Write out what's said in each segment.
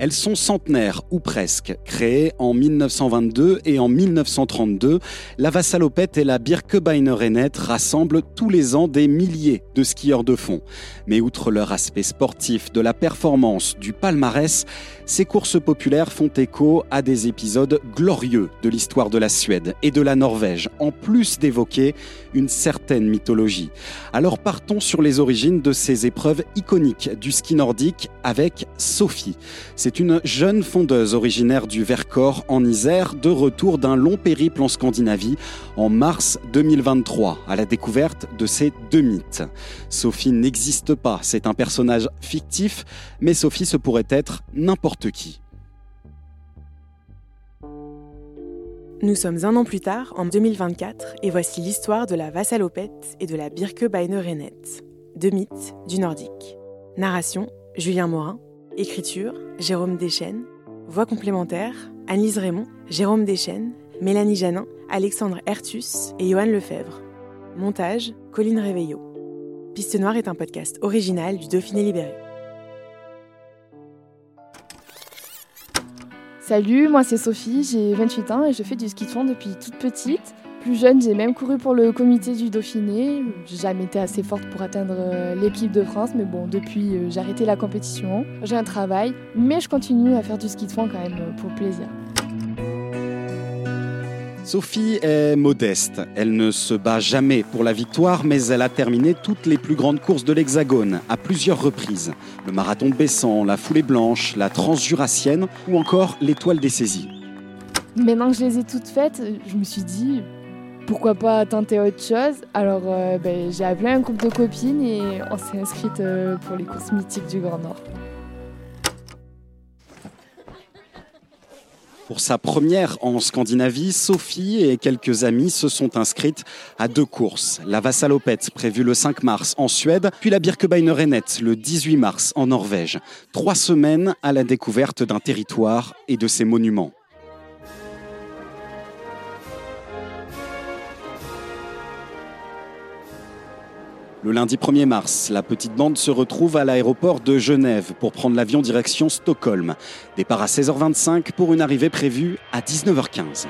Elles sont centenaires ou presque. Créées en 1922 et en 1932, la Vassalopette et la Birkebeiner rassemblent tous les ans des milliers de skieurs de fond. Mais outre leur aspect sportif, de la performance, du palmarès, ces courses populaires font écho à des épisodes glorieux de l'histoire de la Suède et de la Norvège, en plus d'évoquer une certaine mythologie. Alors partons sur les origines de ces épreuves iconiques du ski nordique avec Sophie. Une jeune fondeuse originaire du Vercors en Isère, de retour d'un long périple en Scandinavie en mars 2023, à la découverte de ces deux mythes. Sophie n'existe pas, c'est un personnage fictif, mais Sophie se pourrait être n'importe qui. Nous sommes un an plus tard, en 2024, et voici l'histoire de la Vassalopette et de la Birkebeiner deux mythes du nordique. Narration Julien Morin, écriture Jérôme Deschênes, voix complémentaire Annelise Raymond, Jérôme Deschênes, Mélanie Janin, Alexandre Ertus et Johan Lefebvre. Montage Colline Réveillot. Piste Noire est un podcast original du Dauphiné Libéré. Salut, moi c'est Sophie, j'ai 28 ans et je fais du ski de fond depuis toute petite. Plus jeune, j'ai même couru pour le comité du Dauphiné. J'ai jamais été assez forte pour atteindre euh, l'équipe de France, mais bon, depuis euh, j'ai arrêté la compétition. J'ai un travail, mais je continue à faire du ski de fond quand même euh, pour plaisir. Sophie est modeste. Elle ne se bat jamais pour la victoire, mais elle a terminé toutes les plus grandes courses de l'Hexagone à plusieurs reprises. Le marathon de Bessan, la foulée blanche, la transjurassienne ou encore l'étoile des saisies. Maintenant que je les ai toutes faites, je me suis dit pourquoi pas tenter autre chose. Alors euh, ben, j'ai appelé un groupe de copines et on s'est inscrite euh, pour les courses mythiques du Grand Nord. Pour sa première en Scandinavie, Sophie et quelques amis se sont inscrites à deux courses. La Vassalopette, prévue le 5 mars en Suède, puis la Birkebeiner le 18 mars en Norvège. Trois semaines à la découverte d'un territoire et de ses monuments. Le lundi 1er mars, la petite bande se retrouve à l'aéroport de Genève pour prendre l'avion direction Stockholm. Départ à 16h25 pour une arrivée prévue à 19h15.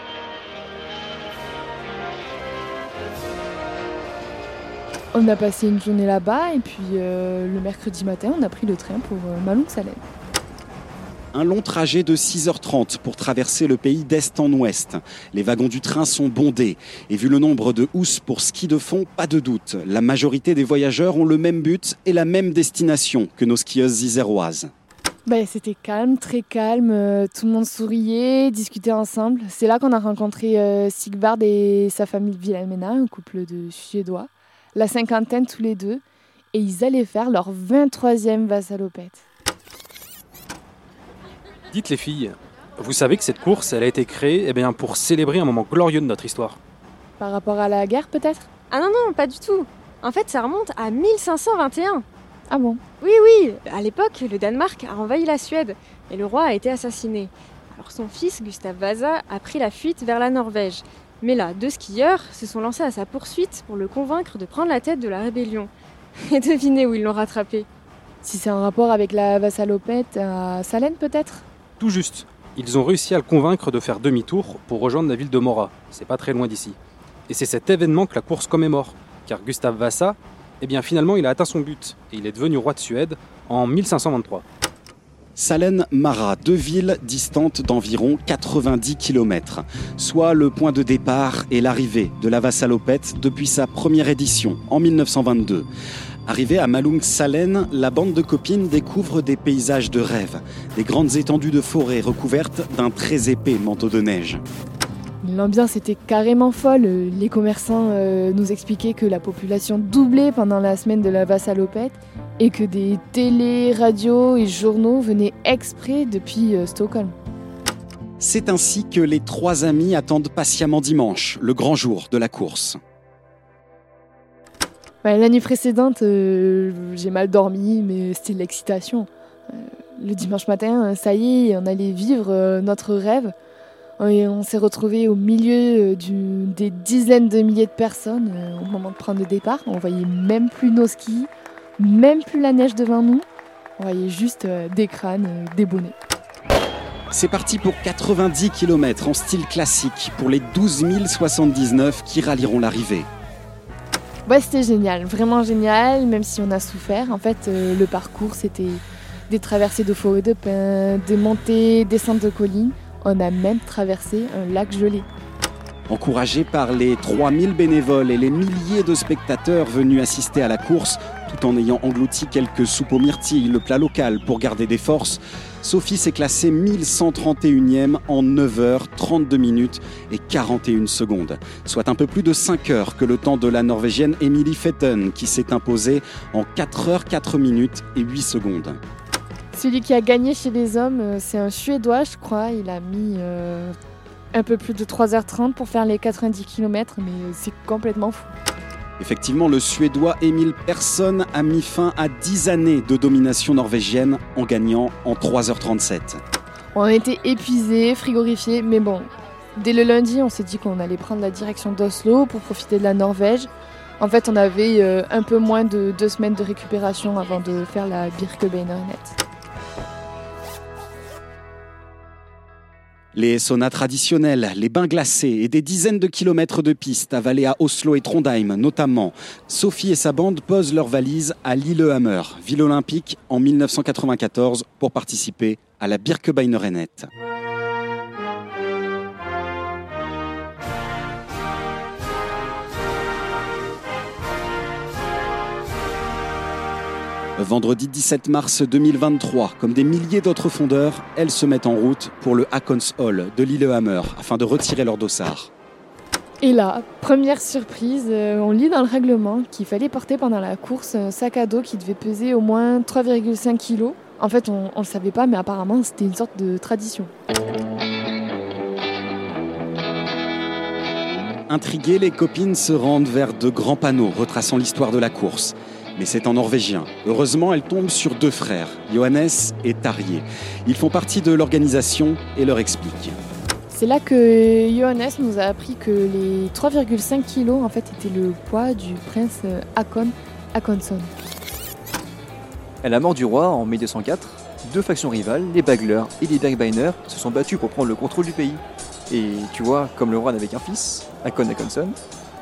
On a passé une journée là-bas et puis euh, le mercredi matin, on a pris le train pour euh, Malung-Salem. Un long trajet de 6h30 pour traverser le pays d'est en ouest. Les wagons du train sont bondés. Et vu le nombre de housses pour ski de fond, pas de doute. La majorité des voyageurs ont le même but et la même destination que nos skieuses iséroises. Ben, C'était calme, très calme. Euh, tout le monde souriait, discutait ensemble. C'est là qu'on a rencontré euh, Sigvard et sa famille Vilhelmina, un couple de Suédois. La cinquantaine tous les deux. Et ils allaient faire leur 23e vassalopette. Dites les filles, vous savez que cette course, elle a été créée eh bien, pour célébrer un moment glorieux de notre histoire. Par rapport à la guerre peut-être? Ah non, non, pas du tout. En fait, ça remonte à 1521. Ah bon? Oui, oui, à l'époque, le Danemark a envahi la Suède et le roi a été assassiné. Alors son fils, Gustav Vasa, a pris la fuite vers la Norvège. Mais là, deux skieurs se sont lancés à sa poursuite pour le convaincre de prendre la tête de la rébellion. Et devinez où ils l'ont rattrapé? Si c'est un rapport avec la vassalopette à Salène peut-être? Tout juste. Ils ont réussi à le convaincre de faire demi-tour pour rejoindre la ville de Mora. C'est pas très loin d'ici. Et c'est cet événement que la course commémore. Car Gustav Vasa, eh bien finalement, il a atteint son but et il est devenu roi de Suède en 1523. Salen Mara, deux villes distantes d'environ 90 km, soit le point de départ et l'arrivée de la Vassalopette depuis sa première édition en 1922. Arrivée à Malung Salen, la bande de copines découvre des paysages de rêve, des grandes étendues de forêt recouvertes d'un très épais manteau de neige. L'ambiance était carrément folle. Les commerçants euh, nous expliquaient que la population doublait pendant la semaine de la Vassalopette et que des télés, radios et journaux venaient exprès depuis euh, Stockholm. C'est ainsi que les trois amis attendent patiemment dimanche, le grand jour de la course. L'année précédente, euh, j'ai mal dormi, mais c'était l'excitation. Le dimanche matin, ça y est, on allait vivre notre rêve. Et on s'est retrouvé au milieu des dizaines de milliers de personnes au moment de prendre le départ. On voyait même plus nos skis, même plus la neige devant nous. On voyait juste des crânes, des bonnets. C'est parti pour 90 km en style classique pour les 12 079 qui rallieront l'arrivée. Ouais, c'était génial, vraiment génial, même si on a souffert. En fait, euh, le parcours, c'était des traversées de forêts de pins, des montées, descentes de collines. On a même traversé un lac gelé. Encouragé par les 3000 bénévoles et les milliers de spectateurs venus assister à la course, tout en ayant englouti quelques soupes aux myrtilles, le plat local pour garder des forces, Sophie s'est classée 1131e en 9h32 minutes et 41 secondes, soit un peu plus de 5 heures que le temps de la Norvégienne Emily Fetten qui s'est imposée en 4h 4 minutes et 8 secondes. Celui qui a gagné chez les hommes, euh, c'est un Suédois, je crois. Il a mis euh, un peu plus de 3h30 pour faire les 90 km, mais euh, c'est complètement fou. Effectivement, le Suédois Emil Persson a mis fin à 10 années de domination norvégienne en gagnant en 3h37. On a été épuisés, frigorifiés, mais bon, dès le lundi, on s'est dit qu'on allait prendre la direction d'Oslo pour profiter de la Norvège. En fait, on avait un peu moins de deux semaines de récupération avant de faire la Birkebeinernet. Les saunas traditionnels, les bains glacés et des dizaines de kilomètres de pistes avalées à Oslo et Trondheim notamment. Sophie et sa bande posent leurs valises à Lillehammer, ville olympique, en 1994 pour participer à la Birkebeinerrennet. Vendredi 17 mars 2023, comme des milliers d'autres fondeurs, elles se mettent en route pour le Hakons Hall de Lillehammer afin de retirer leur dossard. Et là, première surprise, euh, on lit dans le règlement qu'il fallait porter pendant la course un sac à dos qui devait peser au moins 3,5 kg. En fait, on ne le savait pas, mais apparemment, c'était une sorte de tradition. Intriguées, les copines se rendent vers de grands panneaux retraçant l'histoire de la course mais c'est en norvégien. Heureusement, elle tombe sur deux frères, Johannes et Tarje. Ils font partie de l'organisation et leur expliquent. C'est là que Johannes nous a appris que les 3,5 kg en fait étaient le poids du prince Hakon Hakonsson. À la mort du roi en mai 204, deux factions rivales, les Bagler et les Bergbeiner, se sont battus pour prendre le contrôle du pays. Et tu vois, comme le roi n'avait qu'un fils, Hakon Hakonsson,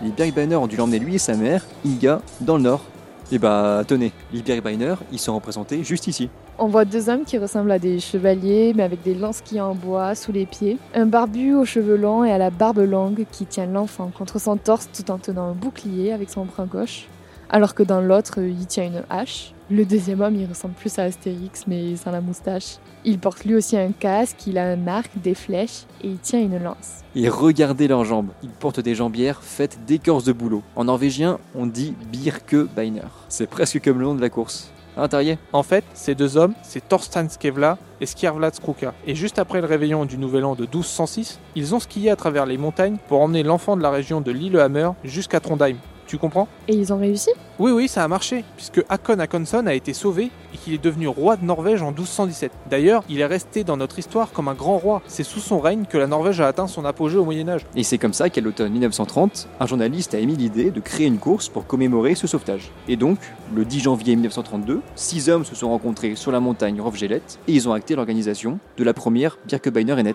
les Bergbeiner ont dû l'emmener lui et sa mère, Inga, dans le nord et bah tenez, les Bergbeiner, ils sont représentés juste ici. On voit deux hommes qui ressemblent à des chevaliers, mais avec des lances qui en bois sous les pieds. Un barbu aux cheveux longs et à la barbe longue qui tient l'enfant contre son torse tout en tenant un bouclier avec son bras gauche, alors que dans l'autre, il tient une hache. Le deuxième homme, il ressemble plus à Astérix, mais sans la moustache. Il porte lui aussi un casque, il a un arc, des flèches et il tient une lance. Et regardez leurs jambes. Ils portent des jambières faites d'écorce de bouleau. En norvégien, on dit Birkebeiner. C'est presque comme le nom de la course. Hein, En fait, ces deux hommes, c'est Thorstein Skevla et Skjervlad Skruka. Et juste après le réveillon du Nouvel An de 1206, ils ont skié à travers les montagnes pour emmener l'enfant de la région de Lillehammer jusqu'à Trondheim. Tu comprends Et ils ont réussi Oui, oui, ça a marché, puisque Hakon Hakonsson a été sauvé et qu'il est devenu roi de Norvège en 1217. D'ailleurs, il est resté dans notre histoire comme un grand roi. C'est sous son règne que la Norvège a atteint son apogée au Moyen-Âge. Et c'est comme ça qu'à l'automne 1930, un journaliste a émis l'idée de créer une course pour commémorer ce sauvetage. Et donc, le 10 janvier 1932, six hommes se sont rencontrés sur la montagne Rovgelet et ils ont acté l'organisation de la première Birkebeiner Ennet.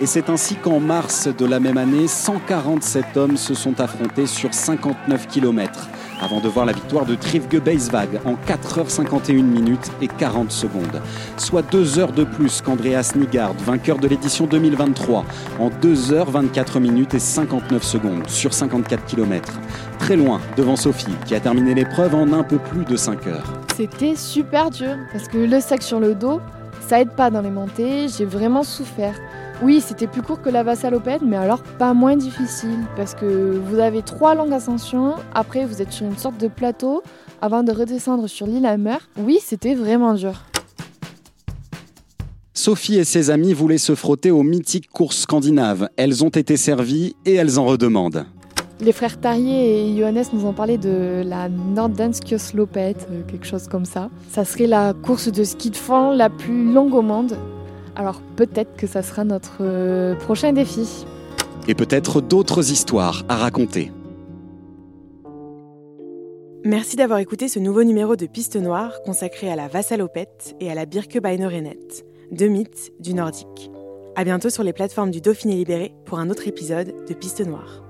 Et c'est ainsi qu'en mars de la même année, 147 hommes se sont affrontés sur 59 km avant de voir la victoire de Trivge Beisvag en 4h51 minutes et 40 secondes, soit 2 heures de plus qu'Andreas Nygard, vainqueur de l'édition 2023, en 2h24 minutes et 59 secondes sur 54 km. Très loin devant Sophie, qui a terminé l'épreuve en un peu plus de 5 heures. C'était super dur, parce que le sac sur le dos, ça aide pas dans les montées, j'ai vraiment souffert. Oui, c'était plus court que la vassalopède, mais alors pas moins difficile, parce que vous avez trois longues ascensions, après vous êtes sur une sorte de plateau, avant de redescendre sur l'île à mer. Oui, c'était vraiment dur. Sophie et ses amis voulaient se frotter aux mythiques courses scandinaves. Elles ont été servies et elles en redemandent. Les frères Tarier et Johannes nous ont parlé de la Nordenskjöslopet, euh, quelque chose comme ça. Ça serait la course de ski de fond la plus longue au monde. Alors peut-être que ça sera notre euh, prochain défi. Et peut-être d'autres histoires à raconter. Merci d'avoir écouté ce nouveau numéro de Piste Noire consacré à la Vassalopette et à la Birkebeinerennet. deux mythes du nordique. À bientôt sur les plateformes du Dauphiné Libéré pour un autre épisode de Piste Noire.